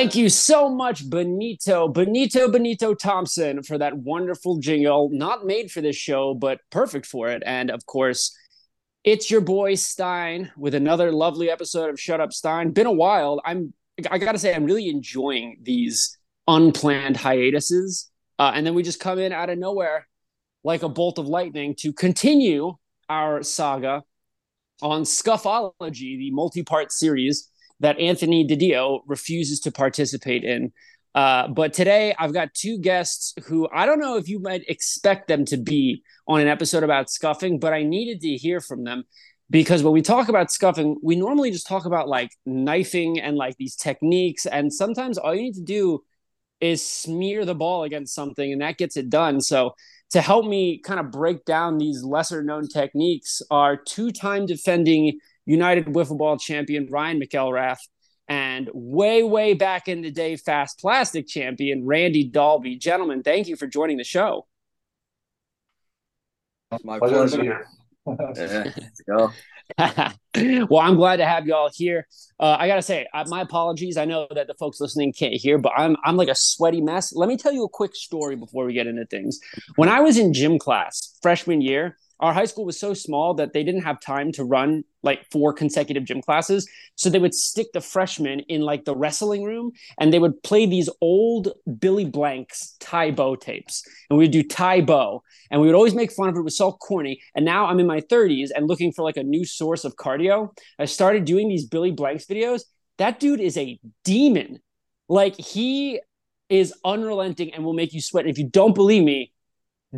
Thank you so much, Benito, Benito, Benito Thompson, for that wonderful jingle. Not made for this show, but perfect for it. And of course, it's your boy Stein with another lovely episode of Shut Up Stein. Been a while. I'm I gotta say, I'm really enjoying these unplanned hiatuses. Uh, and then we just come in out of nowhere like a bolt of lightning to continue our saga on Scuffology, the multi-part series that Anthony DiDio refuses to participate in. Uh, but today I've got two guests who I don't know if you might expect them to be on an episode about scuffing, but I needed to hear from them because when we talk about scuffing, we normally just talk about like knifing and like these techniques. And sometimes all you need to do is smear the ball against something and that gets it done. So to help me kind of break down these lesser known techniques are two time defending United Wiffle Ball champion Ryan McElrath and way, way back in the day, fast plastic champion Randy Dalby. Gentlemen, thank you for joining the show. My pleasure. yeah, let's go. well, I'm glad to have you all here. Uh, I gotta say, uh, my apologies. I know that the folks listening can't hear, but I'm I'm like a sweaty mess. Let me tell you a quick story before we get into things. When I was in gym class freshman year, our high school was so small that they didn't have time to run like four consecutive gym classes. So they would stick the freshmen in like the wrestling room and they would play these old Billy Blanks Tae Bo tapes. And we would do Tae Bo and we would always make fun of it. It was so corny. And now I'm in my 30s and looking for like a new source of cardio. I started doing these Billy Blanks videos. That dude is a demon. Like he is unrelenting and will make you sweat. if you don't believe me,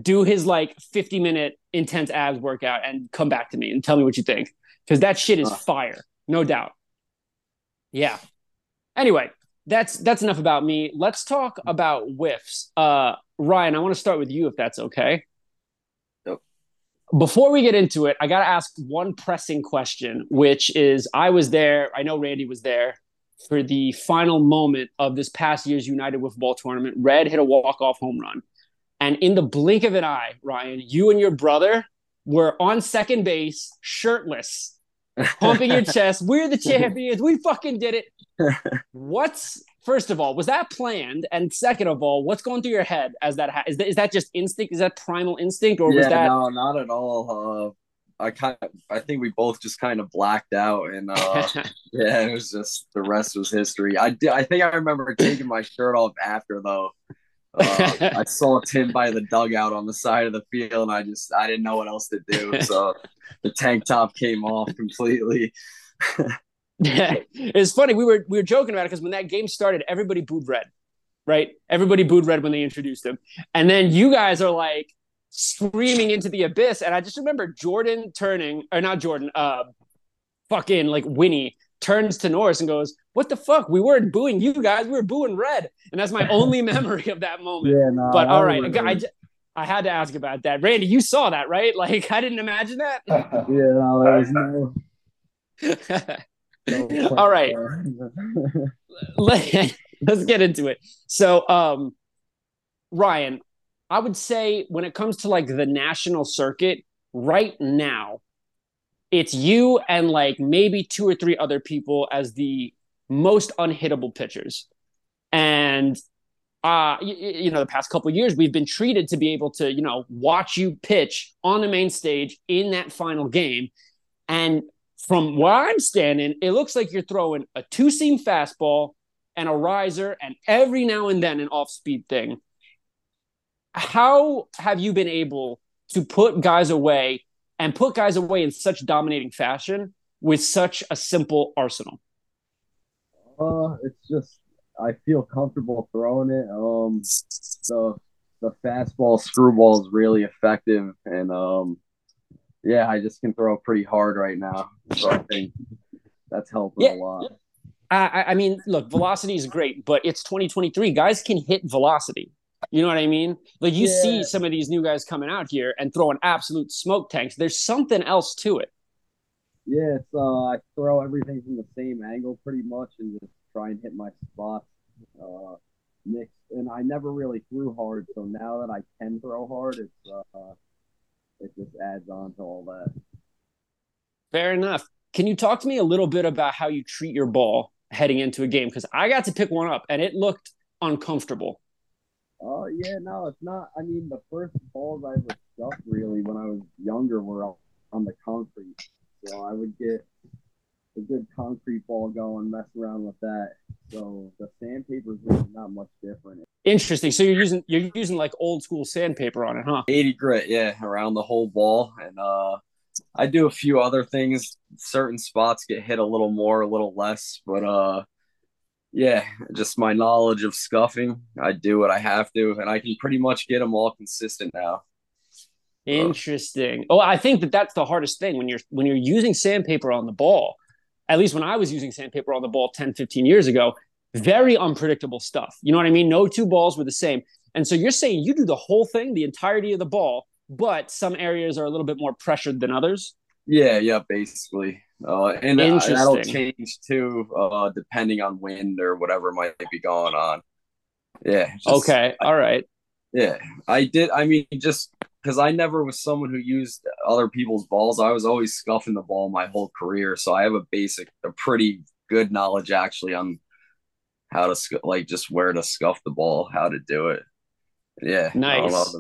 do his like 50 minute intense abs workout and come back to me and tell me what you think. Because that shit is fire. No doubt. Yeah. Anyway that's that's enough about me. Let's talk about whiffs. Uh ryan i want to start with you if that's okay. Before we get into it i gotta ask one pressing question which is i was there i know randy was there for the final moment of this past year's united wiffle ball tournament. Red hit a walk-off home run and in the blink of an eye, Ryan, you and your brother were on second base, shirtless, pumping your chest. We're the champions. We fucking did it. What's first of all, was that planned? And second of all, what's going through your head as that ha- is that is that just instinct? Is that primal instinct, or yeah, was that no, not at all. Uh, I kind of, I think we both just kind of blacked out, and uh, yeah, it was just the rest was history. I did, I think I remember taking my shirt off after though. Uh, I saw Tim by the dugout on the side of the field, and I just I didn't know what else to do. So the tank top came off completely. it's funny. We were we were joking about it because when that game started, everybody booed red, right? Everybody booed red when they introduced him, and then you guys are like screaming into the abyss. And I just remember Jordan turning, or not Jordan, uh, fucking like Winnie turns to Norris and goes, "What the fuck? We weren't booing you guys. We were booing Red." And that's my only memory of that moment. Yeah, no, but all right, I, I, I, had to ask about that. Randy, you saw that, right? Like I didn't imagine that. yeah, no, there was no. all right, let's get into it. So, um, Ryan, I would say when it comes to like the national circuit right now, it's you and like maybe two or three other people as the most unhittable pitchers. And uh, you, you know, the past couple years, we've been treated to be able to, you know, watch you pitch on the main stage in that final game. And from where I'm standing, it looks like you're throwing a two seam fastball and a riser and every now and then an off speed thing. How have you been able to put guys away and put guys away in such dominating fashion with such a simple arsenal? Uh, it's just I feel comfortable throwing it. Um, the the fastball screwball is really effective, and um, yeah, I just can throw pretty hard right now. So I think that's helping yeah. a lot. I, I mean, look, velocity is great, but it's 2023. Guys can hit velocity. You know what I mean? Like you yeah. see some of these new guys coming out here and throwing absolute smoke tanks. There's something else to it. Yeah, it's uh, I throw everything from the same angle pretty much and just try and hit my spots uh, mixed. And I never really threw hard, so now that I can throw hard, it's uh, it just adds on to all that. Fair enough. Can you talk to me a little bit about how you treat your ball heading into a game? Because I got to pick one up and it looked uncomfortable. Oh uh, yeah, no, it's not. I mean, the first balls I ever scuffed really when I was younger were on the concrete. So I would get a good concrete ball going, mess around with that. So the sandpaper is really not much different. Interesting. So you're using you're using like old school sandpaper on it, huh? 80 grit, yeah, around the whole ball. And uh I do a few other things. Certain spots get hit a little more, a little less, but uh yeah, just my knowledge of scuffing. I do what I have to, and I can pretty much get them all consistent now. Interesting. Oh, I think that that's the hardest thing when you're when you're using sandpaper on the ball. At least when I was using sandpaper on the ball 10, 15 years ago, very unpredictable stuff. You know what I mean? No two balls were the same. And so you're saying you do the whole thing, the entirety of the ball, but some areas are a little bit more pressured than others. Yeah, yeah, basically. Uh, and uh, that'll change too, uh, depending on wind or whatever might be going on. Yeah. Just, okay. All right. Yeah, I did. I mean, just because I never was someone who used other people's balls. I was always scuffing the ball my whole career, so I have a basic, a pretty good knowledge actually on how to like just where to scuff the ball, how to do it. Yeah, nice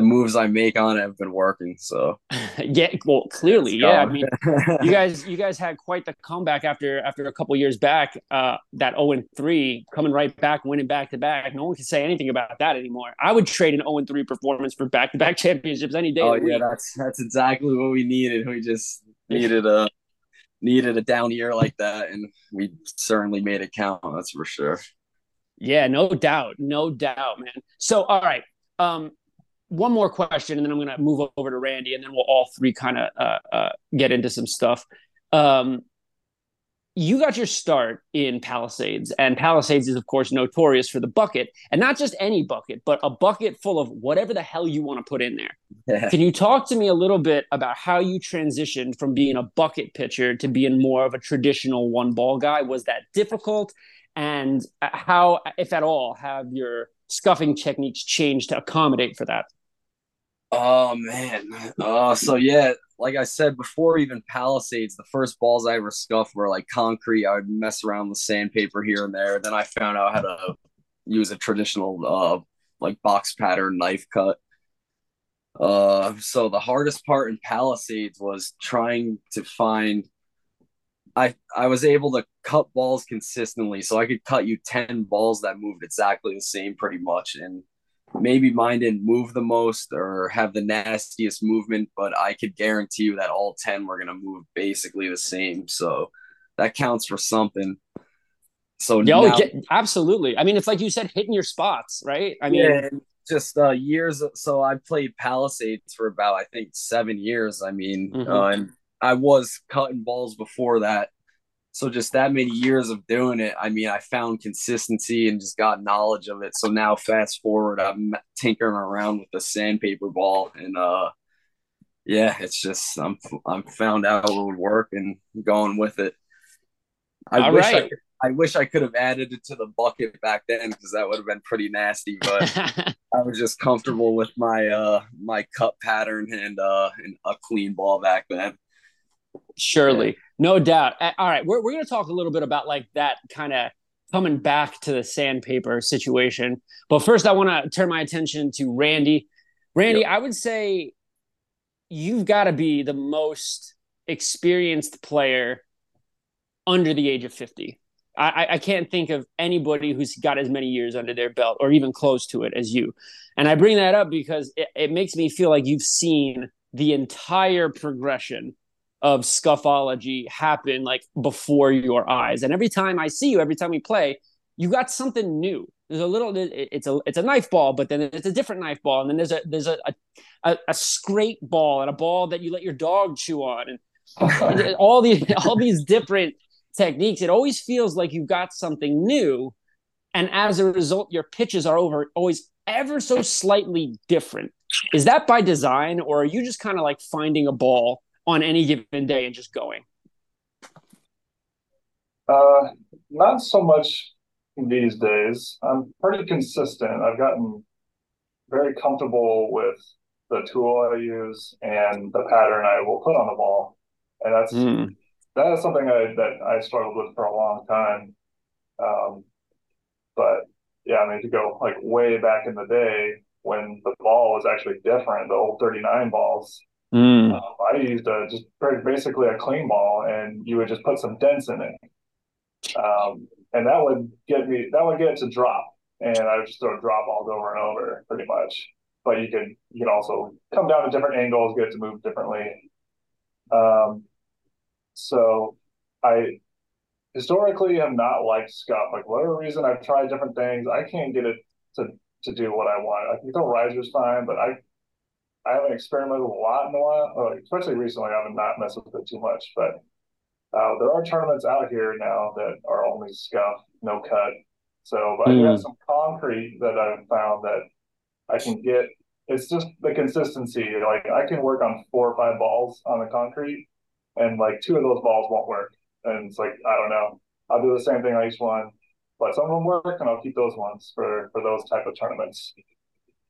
the moves I make on it have been working. So yeah, well, clearly, yeah. I mean, you guys, you guys had quite the comeback after after a couple years back. Uh, that zero oh and three coming right back, winning back to back. No one can say anything about that anymore. I would trade an zero oh and three performance for back to back championships any day. Oh yeah, that's that's exactly what we needed. We just needed a needed a down year like that, and we certainly made it count. That's for sure. Yeah, no doubt, no doubt, man. So, all right. Um, one more question, and then I'm going to move over to Randy, and then we'll all three kind of uh, uh, get into some stuff. Um, you got your start in Palisades, and Palisades is, of course, notorious for the bucket, and not just any bucket, but a bucket full of whatever the hell you want to put in there. Yeah. Can you talk to me a little bit about how you transitioned from being a bucket pitcher to being more of a traditional one ball guy? Was that difficult? And uh, how, if at all, have your scuffing techniques changed to accommodate for that? Oh man. Uh so yeah, like I said before, even Palisades, the first balls I ever scuffed were like concrete. I would mess around with sandpaper here and there. Then I found out how to use a traditional uh like box pattern knife cut. Uh so the hardest part in Palisades was trying to find I I was able to cut balls consistently. So I could cut you 10 balls that moved exactly the same pretty much. And maybe mine didn't move the most or have the nastiest movement, but I could guarantee you that all 10 were going to move basically the same. So that counts for something. So yeah, now, absolutely. I mean, it's like you said, hitting your spots, right? I mean, yeah, just uh, years. So I played Palisades for about, I think, seven years. I mean, mm-hmm. uh, and I was cutting balls before that so just that many years of doing it i mean i found consistency and just got knowledge of it so now fast forward i'm tinkering around with the sandpaper ball and uh yeah it's just i'm i'm found out what would work and going with it i All wish right. I, could, I wish i could have added it to the bucket back then because that would have been pretty nasty but i was just comfortable with my uh my cup pattern and uh and a clean ball back then surely yeah. No doubt. All right, we're we're going to talk a little bit about like that kind of coming back to the sandpaper situation. But first, I want to turn my attention to Randy. Randy, yep. I would say you've got to be the most experienced player under the age of 50. I, I can't think of anybody who's got as many years under their belt or even close to it as you. And I bring that up because it, it makes me feel like you've seen the entire progression of scuffology happen like before your eyes. And every time I see you, every time we play, you got something new. There's a little, it's a, it's a knife ball, but then it's a different knife ball, and then there's a, there's a, a, a scrape ball and a ball that you let your dog chew on, and all these, all these different techniques. It always feels like you've got something new, and as a result, your pitches are over always ever so slightly different. Is that by design, or are you just kind of like finding a ball on any given day and just going? Uh, not so much these days. I'm pretty consistent. I've gotten very comfortable with the tool I use and the pattern I will put on the ball, and that's mm. that is something I, that I struggled with for a long time. Um, but yeah, I mean, to go like way back in the day when the ball was actually different, the old 39 balls, Mm. um, I used a, just very basically a clean ball and you would just put some dents in it. Um, and that would get me, that would get it to drop. And I would just throw drop balls over and over pretty much. But you could, you could also come down at different angles, get it to move differently. Um, so I historically have not liked scuff. Like whatever reason, I've tried different things. I can't get it to to do what I want. I can throw risers fine, but I I haven't experimented a lot in a while, uh, especially recently. I haven't not messed with it too much, but uh, there are tournaments out here now that are only scuff, no cut. So but I have some concrete that I've found that I can get. It's just the consistency. Like I can work on four or five balls on the concrete, and like two of those balls won't work. And it's like I don't know. I'll do the same thing on each one, but some of them work, and I'll keep those ones for for those type of tournaments.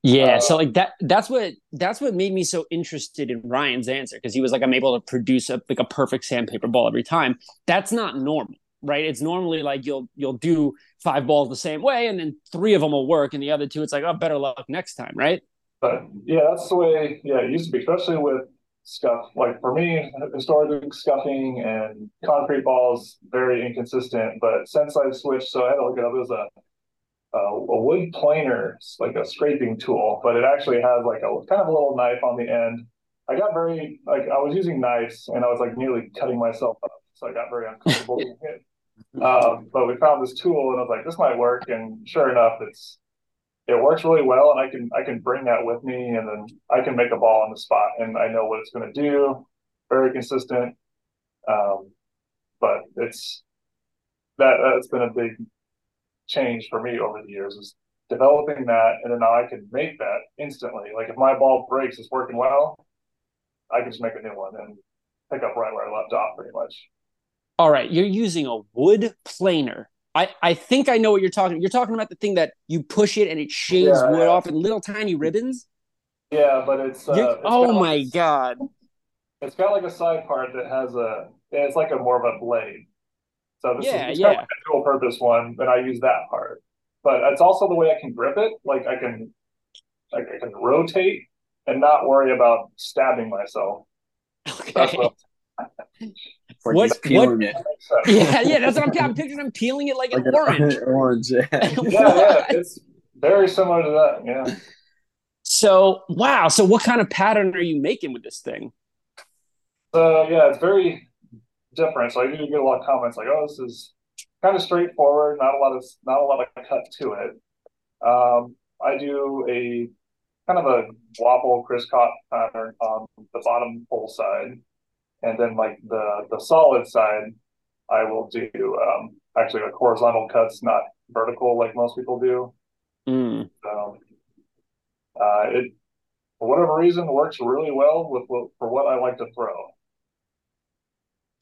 Yeah, Uh, so like that that's what that's what made me so interested in Ryan's answer because he was like I'm able to produce a like a perfect sandpaper ball every time. That's not normal, right? It's normally like you'll you'll do five balls the same way and then three of them will work and the other two it's like oh better luck next time, right? But yeah, that's the way. Yeah, it used to be, especially with scuff. Like for me, historically, scuffing and concrete balls very inconsistent. But since I've switched, so I had to look it up. It was a a, a wood planer, like a scraping tool, but it actually has like a kind of a little knife on the end. I got very like I was using knives and I was like nearly cutting myself up, so I got very uncomfortable. Um, but we found this tool and I was like, this might work, and sure enough, it's it works really well, and I can I can bring that with me, and then I can make a ball on the spot, and I know what it's going to do. Very consistent, um, but it's that that's been a big change for me over the years is developing that, and then now I can make that instantly. Like if my ball breaks, it's working well, I can just make a new one and pick up right where I left off, pretty much. All right, you're using a wood planer. I, I think I know what you're talking. You're talking about the thing that you push it and it shaves Yeah, wood yeah. off in little tiny ribbons. Yeah, but it's, uh, it's oh my like, god! it's got like a side part that has a it's like a more of a blade. So this Yeah, is it's yeah. kind of like a dual purpose one, and I use that part. But it's also the way I can grip it. Like I can like I can rotate and not worry about stabbing myself. That's Okay. what It's What- he's peeling it. makes sense. Yeah, yeah, that's what I'm. I'm picturing. I'm peeling it like an Like orange. orange, yeah. yeah, yeah, it's very similar to that. Yeah. So wow. So what kind of pattern are you making with this thing? So yeah, it's very different. So I do get a lot of comments like, "Oh, this is kind of straightforward. Not a lot of not a lot of cut to it." Um, I do a kind of a waffle crisscross pattern on the bottom pole side, and then like the the solid side, I will do um, actually like horizontal cuts, not vertical like most people do. Mm. Um, uh, it for whatever reason works really well with what, for what I like to throw.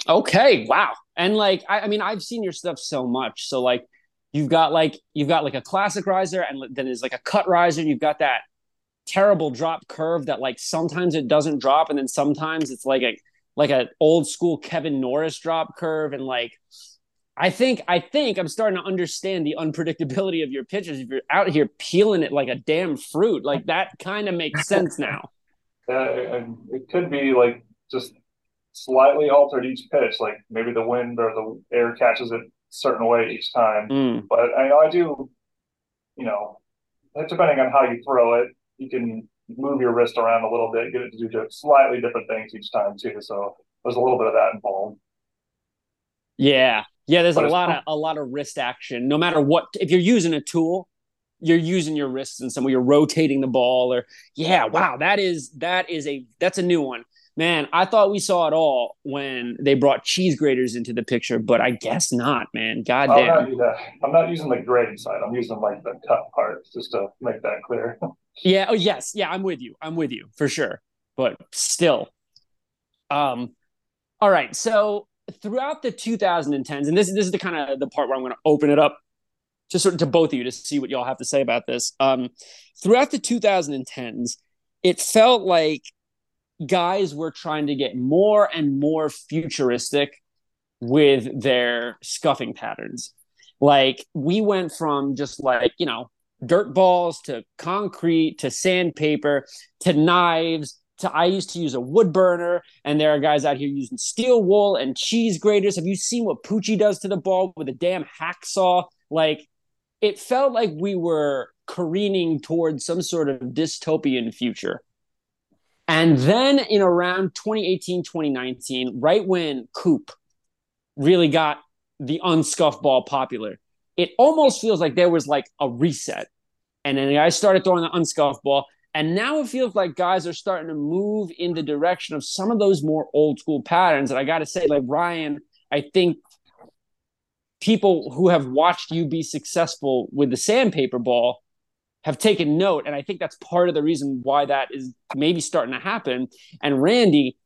Okay, wow. And like I, I mean, I've seen your stuff so much. So like you've got like you've got like a classic riser and then there's like a cut riser, and you've got that terrible drop curve that like sometimes it doesn't drop and then sometimes it's like a like a old school Kevin Norris drop curve and like I think I think I'm starting to understand the unpredictability of your pitches if you're out here peeling it like a damn fruit. Like that kind of makes sense now. Uh, yeah, it could be like just slightly altered each pitch, like maybe the wind or the air catches it a certain way each time. Mm. But I I do, you know, depending on how you throw it, you can move your wrist around a little bit, get it to do slightly different things each time too. So there's a little bit of that involved. Yeah. Yeah, there's But a lot of a lot of wrist action. No matter what if you're using a tool, you're using your wrists in some way, you're rotating the ball or yeah, wow, that is that is a that's a new one. Man, I thought we saw it all when they brought cheese graters into the picture, but I guess not, man. God I'm not, damn. I'm not using the grade side. I'm using like the cut part just to make that clear. Yeah, oh yes, yeah, I'm with you. I'm with you for sure. But still. Um all right, so throughout the 2010s, and this, this is the kind of the part where I'm going to open it up to sort of to both of you to see what y'all have to say about this. Um, throughout the 2010s, it felt like guys were trying to get more and more futuristic with their scuffing patterns. Like we went from just like, you know, dirt balls to concrete to sandpaper to knives to I used to use a wood burner, and there are guys out here using steel wool and cheese graters. Have you seen what Poochie does to the ball with a damn hacksaw? Like it felt like we were careening towards some sort of dystopian future. And then in around 2018, 2019, right when Coop really got the unscuffed ball popular, it almost feels like there was like a reset. And then the guys started throwing the unscuffed ball. And now it feels like guys are starting to move in the direction of some of those more old school patterns. And I got to say, like Ryan, I think people who have watched you be successful with the sandpaper ball have taken note. And I think that's part of the reason why that is maybe starting to happen. And Randy,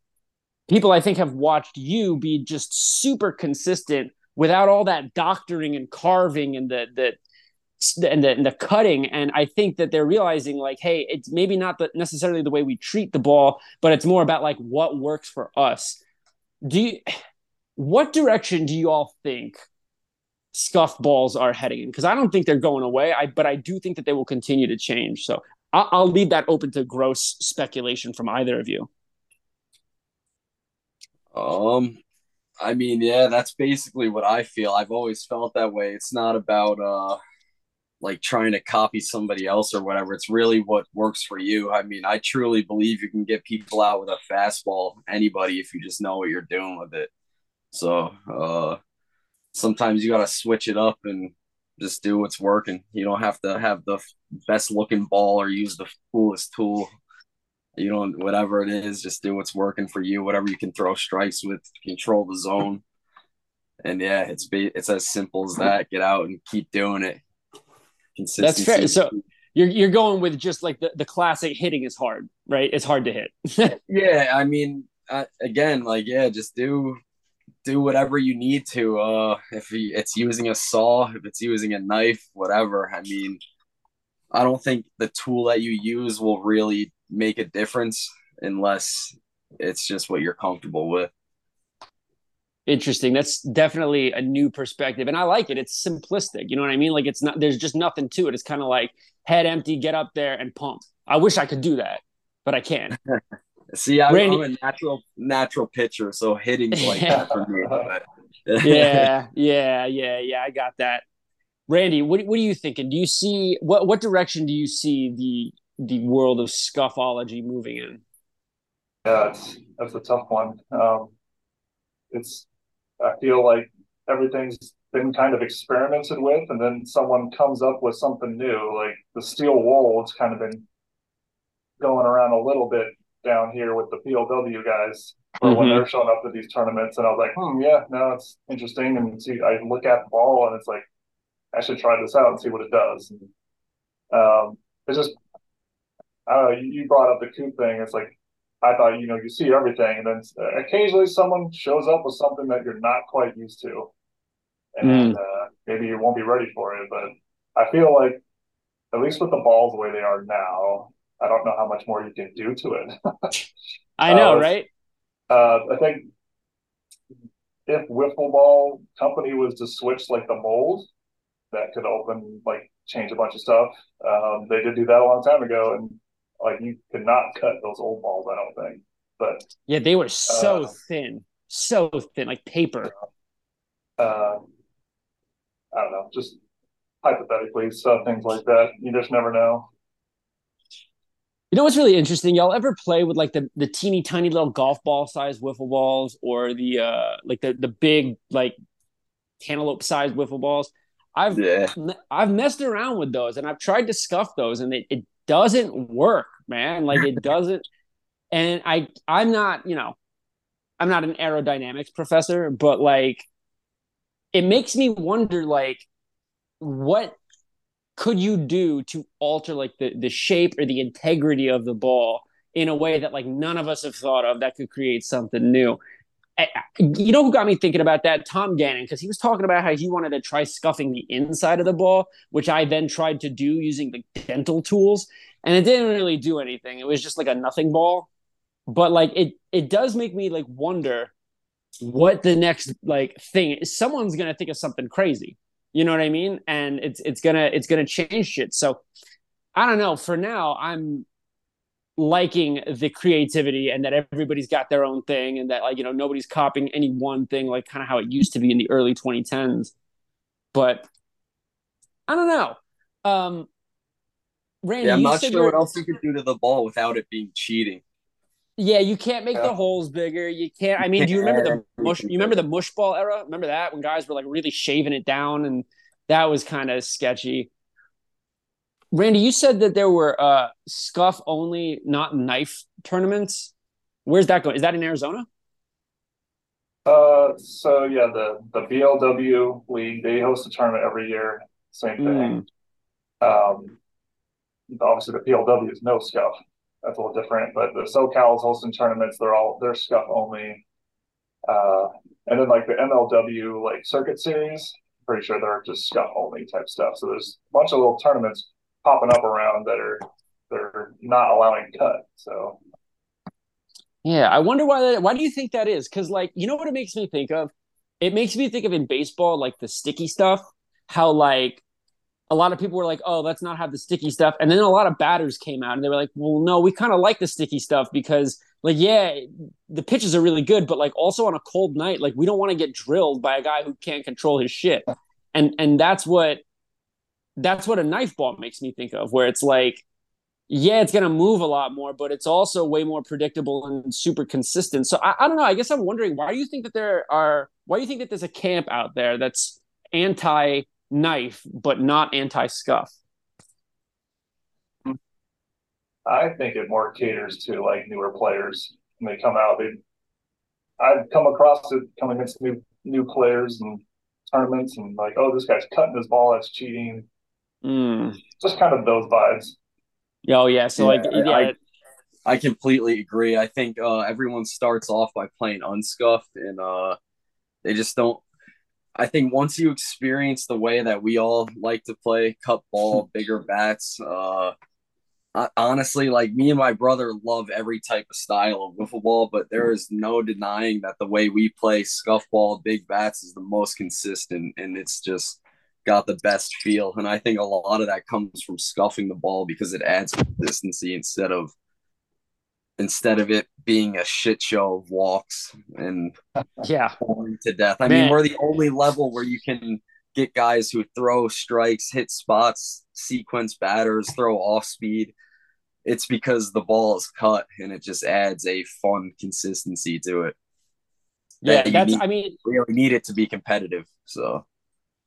people I think have watched you be just super consistent without all that doctoring and carving and the the and the, and the cutting. And I think that they're realizing like, hey, it's maybe not the, necessarily the way we treat the ball, but it's more about like what works for us. Do you, what direction do you all think scuffed balls are heading in because I don't think they're going away. I but I do think that they will continue to change. So I'll, I'll leave that open to gross speculation from either of you. Um, I mean, yeah, that's basically what I feel. I've always felt that way. It's not about uh like trying to copy somebody else or whatever. It's really what works for you. I mean, I truly believe you can get people out with a fastball, anybody, if you just know what you're doing with it. So, uh, sometimes you got to switch it up and just do what's working. You don't have to have the best looking ball or use the coolest tool. You don't, whatever it is, just do what's working for you. Whatever you can throw strikes with, control the zone. And yeah, it's be, it's as simple as that. Get out and keep doing it. That's fair. So you're you're going with just like the, the classic hitting is hard, right? It's hard to hit. yeah, I mean, uh, again, like yeah, just do do whatever you need to. Uh, if it's using a saw, if it's using a knife, whatever. I mean, I don't think the tool that you use will really make a difference unless it's just what you're comfortable with. Interesting. That's definitely a new perspective. And I like it. It's simplistic. You know what I mean? Like it's not, there's just nothing to it. It's kind of like head empty, get up there and pump. I wish I could do that, but I can't. See, I, Randy, I'm a natural natural pitcher, so hitting's like that for me. But. yeah, yeah, yeah, yeah. I got that. Randy, what what are you thinking? Do you see what what direction do you see the the world of scuffology moving in? Yeah, it's that's a tough one. Um, it's I feel like everything's been kind of experimented with, and then someone comes up with something new, like the steel wool. It's kind of been going around a little bit down here with the PLW guys mm-hmm. when they're showing up to these tournaments. And I was like, hmm, yeah, no, it's interesting. And see, I look at the ball and it's like, I should try this out and see what it does. And, um, it's just, I don't know, you, brought up the coop thing. It's like, I thought, you know, you see everything. And then occasionally someone shows up with something that you're not quite used to. And mm. uh, maybe you won't be ready for it. But I feel like, at least with the balls the way they are now, I don't know how much more you can do to it. I know, uh, right? Uh, I think if wiffle ball company was to switch like the mold, that could open like change a bunch of stuff. Um, they did do that a long time ago, and like you could not cut those old balls. I don't think, but yeah, they were so uh, thin, so thin, like paper. Uh, I don't know, just hypothetically, stuff things like that. You just never know. You know what's really interesting? Y'all ever play with like the the teeny tiny little golf ball size wiffle balls or the uh like the the big like cantaloupe sized wiffle balls? I've yeah. I've messed around with those and I've tried to scuff those and it, it doesn't work, man. Like it doesn't. and I I'm not, you know, I'm not an aerodynamics professor, but like it makes me wonder like what could you do to alter like the the shape or the integrity of the ball in a way that like none of us have thought of that could create something new? You know who got me thinking about that? Tom gannon because he was talking about how he wanted to try scuffing the inside of the ball which i then tried to do using the dental tools and it didn't really do anything. It was just like a nothing ball. But like it it does make me like wonder what the next like thing is someone's gonna think of something crazy You know what I mean? And it's it's gonna it's gonna change shit. So I don't know. For now, I'm liking the creativity and that everybody's got their own thing and that like you know nobody's copying any one thing like kind of how it used to be in the early 2010s but i don't know um Randy, yeah, I'm not sure what else you could do to the ball without it being cheating. Yeah, you can't make yeah. the holes bigger. You can't. I mean, do you remember the mush? You remember the mush ball era? Remember that when guys were like really shaving it down, and that was kind of sketchy. Randy, you said that there were uh, scuff only, not knife tournaments. Where's that going? Is that in Arizona? Uh, so yeah, the the BLW league they host a tournament every year. Same thing. Mm. Um, obviously the PLW is no scuff. That's a little different, but the SoCal hosting tournaments. They're all they're scuff only. Uh, and then like the MLW like circuit series, pretty sure they're just scuff only type stuff. So there's a bunch of little tournaments popping up around that are they're not allowing cut. So yeah, I wonder why that. Why do you think that is? Because like you know what it makes me think of? It makes me think of in baseball like the sticky stuff. How like a lot of people were like, "Oh, let's not have the sticky stuff," and then a lot of batters came out and they were like, "Well, no, we kind of like the sticky stuff because, like, yeah, the pitches are really good, but like also on a cold night, like we don't want to get drilled by a guy who can't control his shit." And and that's what that's what a knife ball makes me think of, where it's like, yeah, it's gonna move a lot more, but it's also way more predictable and super consistent. So I, I don't know. I guess I'm wondering why do you think that there are why do you think that there's a camp out there that's anti knife, but not anti scuff? I think it more caters to like newer players when they come out. They, I've come across it coming against new new players and tournaments, and like, oh, this guy's cutting his ball, that's cheating. Mm. Just kind of those vibes. Oh yeah, so yeah, like yeah. I, I completely agree. I think uh, everyone starts off by playing unscuffed, and uh, they just don't I think once you experience the way that we all like to play cup ball, bigger bats, uh, honestly, like me and my brother love every type of style of wiffle ball, but there is no denying that the way we play scuff ball, big bats is the most consistent, and it's just got the best feel. And I think a lot of that comes from scuffing the ball because it adds consistency instead of instead of it being a shit show of walks and yeah to death. I Man. mean, we're the only level where you can get guys who throw strikes, hit spots, sequence batters, throw off speed. It's because the ball is cut and it just adds a fun consistency to it. Yeah, that that's. Need, I mean, we really need it to be competitive. So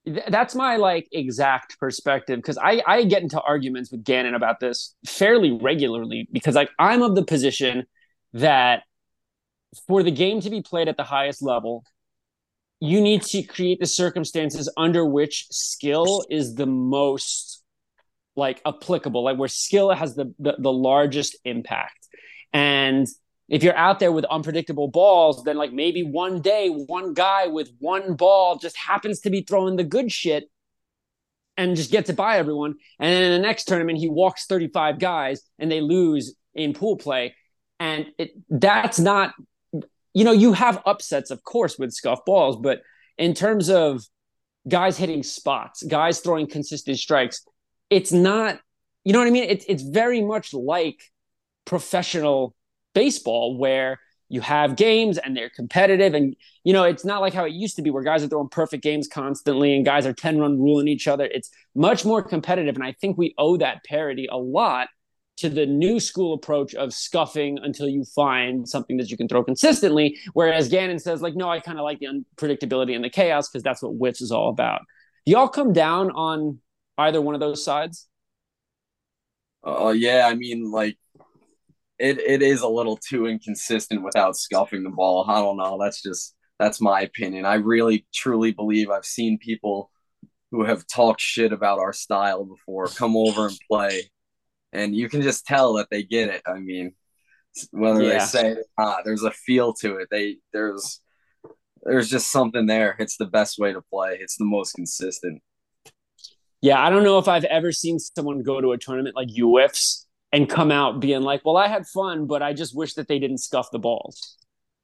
that's my like exact perspective because I I get into arguments with Gannon about this fairly regularly because like I'm of the position that for the game to be played at the highest level, you need to create the circumstances under which skill is the most like applicable, like where skill has the, the, the largest impact. And if you're out there with unpredictable balls, then like maybe one day one guy with one ball just happens to be throwing the good shit and just gets it by everyone. And then in the next tournament, he walks 35 guys and they lose in pool play. And it, that's not, you know, you have upsets, of course, with scuff balls, but in terms of guys hitting spots, guys throwing consistent strikes, it's not, you know what I mean? It's, it's very much like professional baseball where you have games and they're competitive. And you know it's not like how it used to be where guys are throwing perfect games constantly and guys are 10 run ruling each other. It's much more competitive. And i think we owe that parity a lot to the new school approach of scuffing until you find something that you can throw consistently. Whereas gannon says like no i kind of like the unpredictability and the chaos because that's what wits is all about. Do y'all come down on either one of those sides? Uh yeah i mean like it, it is a little too inconsistent without scuffing the ball. I don't know. That's just that's my opinion. I really truly believe I've seen people who have talked shit about our style before come over and play, and you can just tell that they get it. I mean, whether yeah. they say it not, there's a feel to it. They there's there's just something there. It's the best way to play. It's the most consistent. Yeah, I don't know if I've ever seen someone go to a tournament like UWIFFs and come out being like, well, I had fun, but I just wish that they didn't scuff the balls.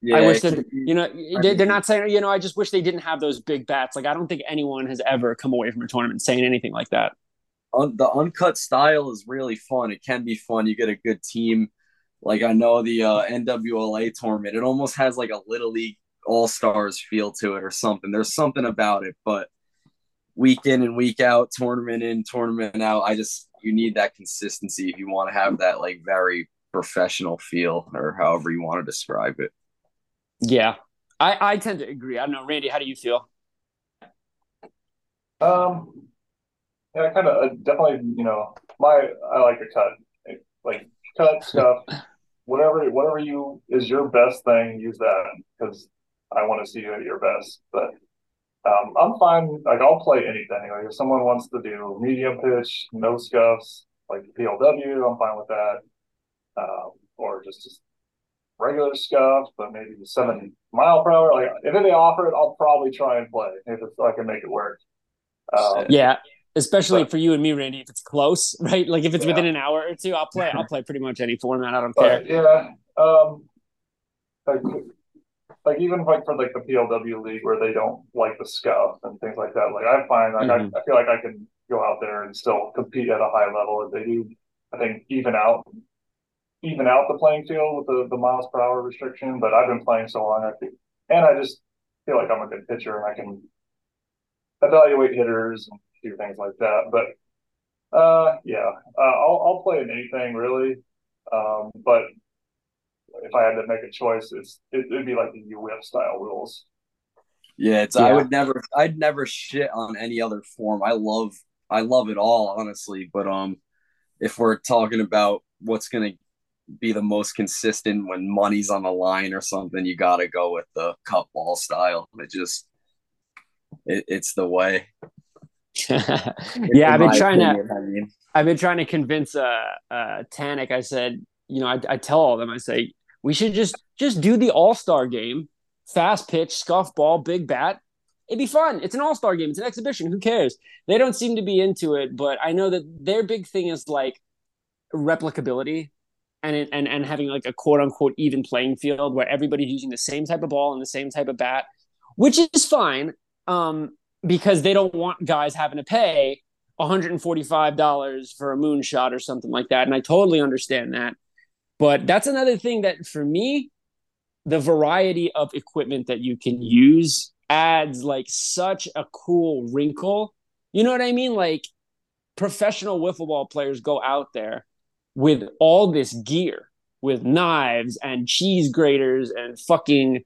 Yeah, I wish that you know they, are not saying you know I just wish they didn't have those big bats. Like I don't think anyone has ever come away from a tournament saying anything like that. Un- the uncut style is really fun. It can be fun. You get a good team. Like I know the uh, NWLA tournament. It almost has like a little league all stars feel to it or something. There's something about it, but week in and week out, tournament in, tournament out. I just you need that consistency if you want to have that like very professional feel or however you want to describe it. Yeah, I, I tend to agree. I don't know, Randy, how do you feel? Um, yeah, I kind of uh, definitely. You know, my I like to cut, like cut stuff, whatever whatever you is your best thing. Use that because I want to see you at your best. But um, I'm fine. Like I'll play anything. Like if someone wants to do medium pitch, no scuffs, like PLW, I'm fine with that. Um, or just, just regular scuffs, but maybe the 70 mile per hour. Like if they offer it, I'll probably try and play if I can make it work. Um, yeah, especially but, for you and me, Randy. If it's close, right? Like if it's yeah. within an hour or two, I'll play. I'll play pretty much any format. I don't but, care. Yeah. Um, like like even like for like the PLW league where they don't like the scuff and things like that. Like I find like mm-hmm. I, I feel like I can go out there and still compete at a high level. If they do, I think even out even out the playing field with the, the miles per hour restriction. But I've been playing so long, I think, and I just feel like I'm a good pitcher and I can evaluate hitters and do things like that. But uh, yeah, uh, I'll I'll play in anything really. Um, but if I had to make a choice, it's it, would be like the UWIFF style rules. Yeah, it's yeah. I would never I'd never shit on any other form. I love I love it all, honestly. But um if we're talking about what's gonna be the most consistent when money's on the line or something, you gotta go with the cup ball style. It just it, it's the way. yeah, I've been trying opinion, to I mean. I've been trying to convince uh uh Tanik. I said, you know, I, I tell all of them, I say, we should just just do the All Star game, fast pitch, scuff ball, big bat. It'd be fun. It's an All Star game. It's an exhibition. Who cares? They don't seem to be into it, but I know that their big thing is like replicability and and and having like a quote unquote even playing field where everybody's using the same type of ball and the same type of bat, which is fine. Um, because they don't want guys having to pay $145 for a moonshot or something like that. And I totally understand that. But that's another thing that for me, the variety of equipment that you can use adds like such a cool wrinkle. You know what I mean? Like professional wiffle ball players go out there with all this gear, with knives and cheese graters and fucking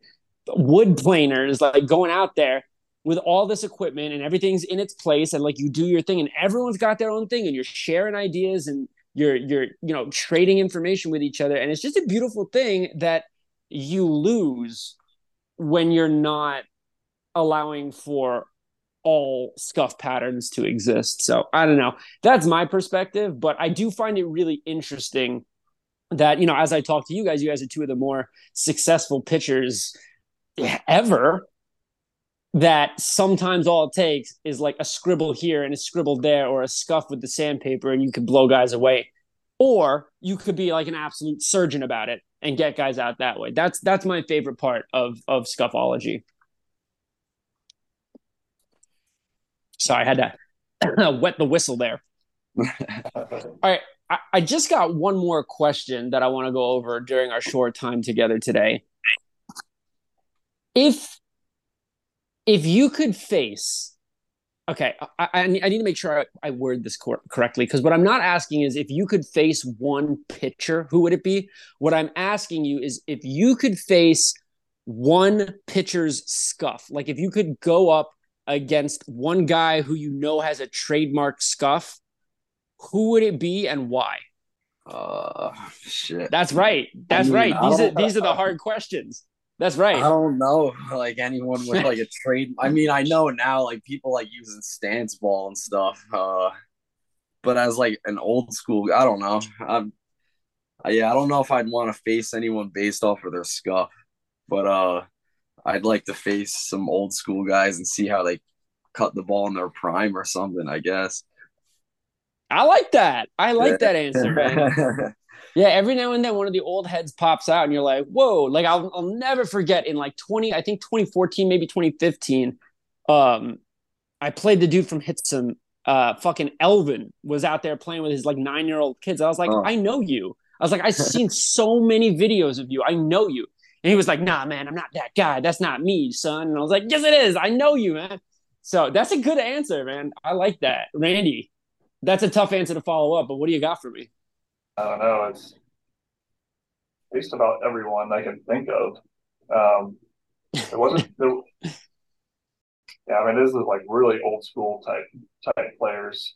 wood planers, like going out there with all this equipment and everything's in its place and like you do your thing and everyone's got their own thing and you're sharing ideas and you're you're you know trading information with each other. And it's just a beautiful thing that you lose when you're not allowing for all scuff patterns to exist. So i don't know. That's my perspective but i do find it really interesting that you know as i talk to you guys you guys are two of the more successful pitchers ever that sometimes all it takes is like a scribble here and a scribble there or a scuff with the sandpaper and you could blow guys away. Or you could be like an absolute surgeon about it and get guys out that way. That's that's my favorite part of of scuffology. Sorry i had to wet the whistle there. All right I, I just got one more question that i want to go over during our short time together today. If if you could face okay i, I, need, I need to make sure I, I word this cor- correctly because what i'm not asking is if you could face one pitcher who would it be? What i'm asking you is if you could face one pitcher's scuff like if you could go up against one guy who you know has a trademark scuff who would it be and why? Uh shit. That's right. That's I mean, right. These are these are the hard questions that's right. I don't know, like anyone with like a trade. I mean, I know now, like people like using stance ball and stuff. Uh, but as like an old school, I don't know. I'm, yeah, I don't know if I'd want to face anyone based off of their scuff, but uh, I'd like to face some old school guys and see how they cut the ball in their prime or something. I guess. I like that. I like that answer, man. Yeah, every now and then one of the old heads pops out, and you're like, "Whoa!" Like I'll I'll never forget in like 20, I think 2014, maybe 2015. Um, I played the dude from Hitsum. Uh, fucking Elvin was out there playing with his like nine year old kids. I was like, Oh. I know you. I was like, I've seen so many videos of you. I know you. And he was like, Nah, man, I'm not that guy. That's not me, son. And I was like, Yes, it is. I know you, man. So that's a good answer, man. I like that, Randy. That's a tough answer to follow up, but what do you got for me? I don't know. It's at least about everyone I can think of. Um, it wasn't. There, yeah, I mean, this is like really old school type type players.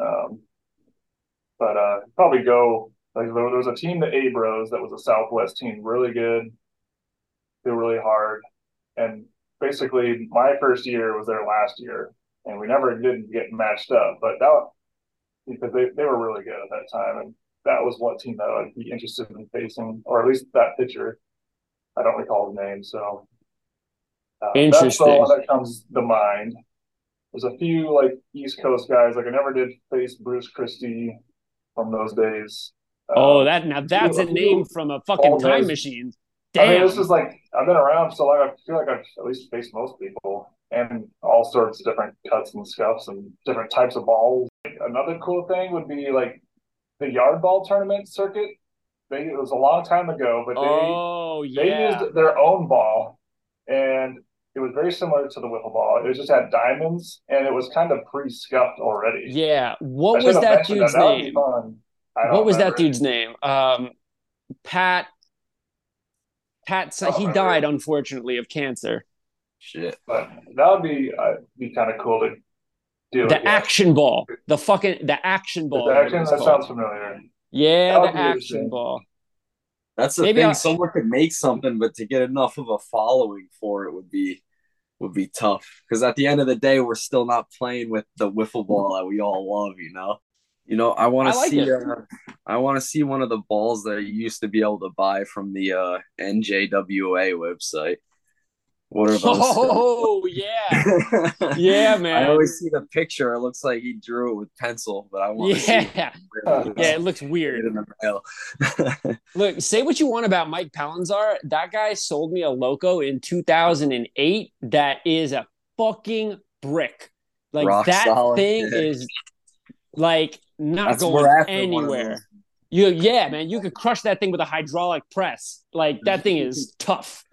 Um, but uh, probably go like there, was a team, the Abros, that was a Southwest team, really good, did really hard, and basically my first year was their last year, and we never did get matched up, but that because they, they were really good at that time, and that was one team that I'd be interested in facing, or at least that pitcher. I don't recall his name, so uh, that's the Interesting. one that comes to mind. There's a few like East Coast guys. Like I never did face Bruce Christie from those days. Oh, Um, that now that's a name from a fucking time those- machine. I mean, Damn. this is like I've been around so long. I feel like I've at least faced most people, and all sorts of different cuts and scuffs and different types of balls. Another cool thing would be like the yard ball tournament circuit. They it was a long time ago, but they oh they used their own ball, and it was very similar to the wiffle ball. It was just had diamonds, and it was kind of pre-scuffed already. Yeah. What was that dude's That. That name? fun. I don't What was that dude's name? Um, Pat. Pat. I He remember. died unfortunately of cancer. Shit. But that would be uh, be kind of cool to do. The it, yeah. action ball. The fucking the action ball. The action, that called. sounds familiar. Yeah, that would the action ball. That's the Maybe thing. I'll- Someone could make something, but to get enough of a following for it would be would be tough. Because at the end of the day, we're still not playing with the wiffle ball that we all love. You know. You know, I want I to like see. Uh, I want to see one of the balls that you used to be able to buy from the uh, NJWA website. What are those? Oh yeah. Yeah, man. I always see the picture. It looks like he drew it with pencil, but I want to see. Yeah. really Yeah, it looks weird. in the mail. Look, say what you want about Mike Palanzar. That guy sold me a loco in 2008 that is a fucking brick. Like Rock that solid, thing yeah. is like not That's going we're after one of anywhere. You yeah, man, you could crush that thing with a hydraulic press. Like that thing is tough.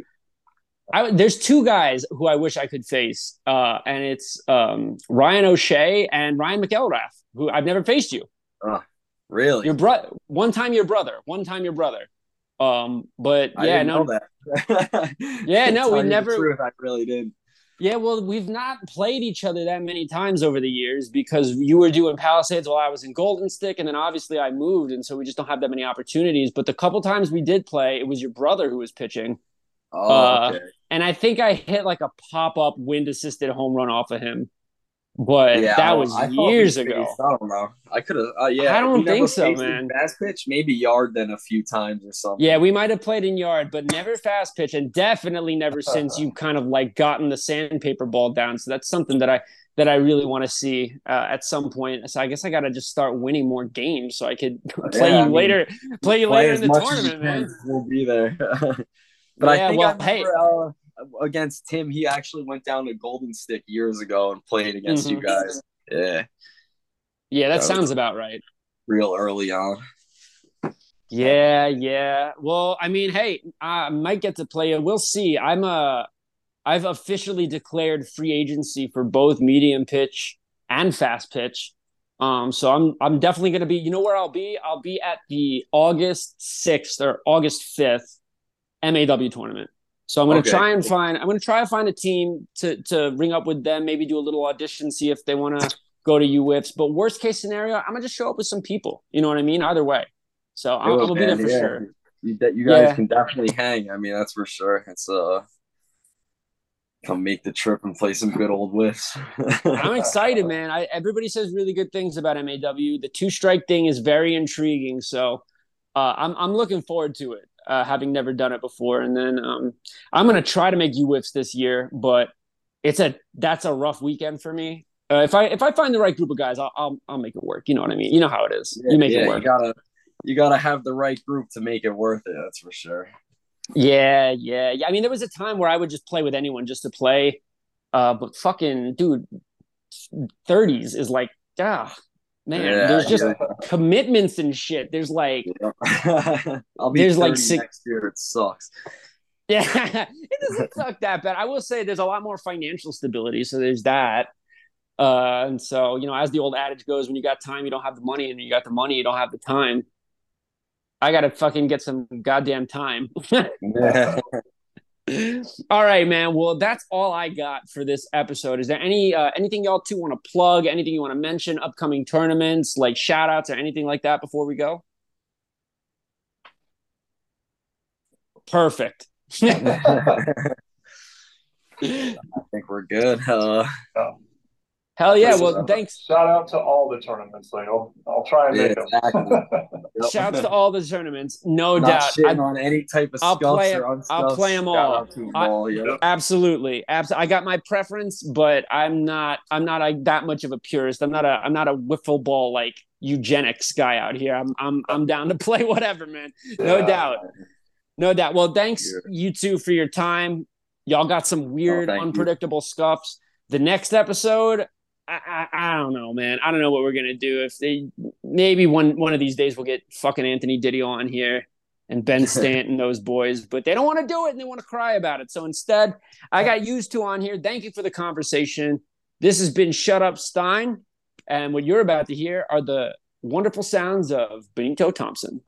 I, there's two guys who I wish I could face, uh, and it's um, Ryan O'Shea and Ryan McElrath, who I've never faced you. Really? Your brother, one time your brother, one time your brother. Um, but yeah, no, know that. Yeah, no, we never- truth, I really did. yeah. Well, we've not played each other that many times over the years because you were doing Palisades while I was in Golden Stick, and then obviously I moved, and so we just don't have that many opportunities. But the couple times we did play, it was your brother who was pitching, Oh, Uh, okay. And I think I hit like a pop up wind assisted home run off of him. But Yeah, that was I years faced- ago. I don't know. I could have. Uh, yeah, I don't think so, man. Fast pitch, maybe yard then a few times or something. Yeah, we might have played in yard, but never fast pitch, and definitely never since you kind of like gotten the sandpaper ball down. So that's something that I that I really want to see uh, at some point. So I guess I got to just start winning more games so I could play Yeah, you I mean, later, play you Play later in the much as you tournament, man. We'll be there. but Yeah, I think well, I hey. remember, uh, against Tim, he actually went down to Golden Stick years ago and played against you Mhm. guys. Yeah, Yeah, that That sounds about right. real early on. Yeah, yeah. Well, I mean, hey, I might get to play you. We'll see. I'm a, I've officially declared free agency for both medium pitch and fast pitch. Um, so I'm I'm definitely gonna be. You know where I'll be? I'll be at the August sixth or August fifth MAW tournament. So I'm gonna Okay. try and find. I'm gonna try to find a team to to ring up with them. Maybe do a little audition, see if they want to go to UWIFFs. But worst case scenario, I'm gonna just show up with some people. You know what I mean? Either way. So I'm, I'm gonna be there for yeah. sure. You, that you guys Yeah. can definitely hang. I mean, that's for sure. It's uh, come make the trip and play some good old whiffs. I'm excited, man. I, everybody says really good things about MAW. The two strike thing is very intriguing, so uh, I'm I'm looking forward to it. Uh, having never done it before, and then um, I'm gonna try to make UWIFFs this year, but it's a that's a rough weekend for me. Uh, if I if I find the right group of guys, I'll, I'll I'll make it work. You know what I mean? You know how it is. you make yeah, it work. You gotta you gotta have the right group to make it worth it. That's for sure. Yeah, yeah, yeah. I mean, there was a time where I would just play with anyone just to play. Uh, but fucking dude, thirties is like, ah, man. Yeah, there's just yeah. commitments and shit. There's like, I'll be There's, like, six- next year. It sucks. yeah, it doesn't suck that bad. I will say there's a lot more financial stability, so there's that. Uh, and so you know, as the old adage goes, when you got time, you don't have the money, and you got the money, you don't have the time. I gotta fucking get some goddamn time. all right, man. Well, that's all I got for this episode. Is there any uh, anything y'all two want to plug? Anything you want to mention? Upcoming tournaments, like shout outs or anything like that before we go? Perfect. I think we're good. Uh, Hell yeah. Well, a thanks. Shout out to all the tournaments. Like I'll, I'll try and yeah, make them. exactly. Yep. Shouts to all the tournaments. No Not doubt. shitting I- on any type of I'll play or 'em- I'll unscuffs. play 'em Shout all. out I- all, yeah. absolutely. Absolutely. I got my preference, but I'm not I'm not a, that much of a purist. I'm not a I'm not a wiffle ball like eugenics guy out here. I'm I'm I'm down to play whatever, man. No Yeah. doubt. No doubt. Well, thanks Yeah. you two for your time. Y'all got some oh, weird, thank you. unpredictable scuffs. The next episode, I, I I don't know, man. I don't know what we're gonna do. If they maybe one one of these days we'll get fucking Anthony Diddy on here and Ben Stanton, those boys, but they don't want to do it and they want to cry about it. So instead, I got used to on here. Thank you for the conversation. This has been Shut Up Stein, and what you're about to hear are the wonderful sounds of Benito Thompson.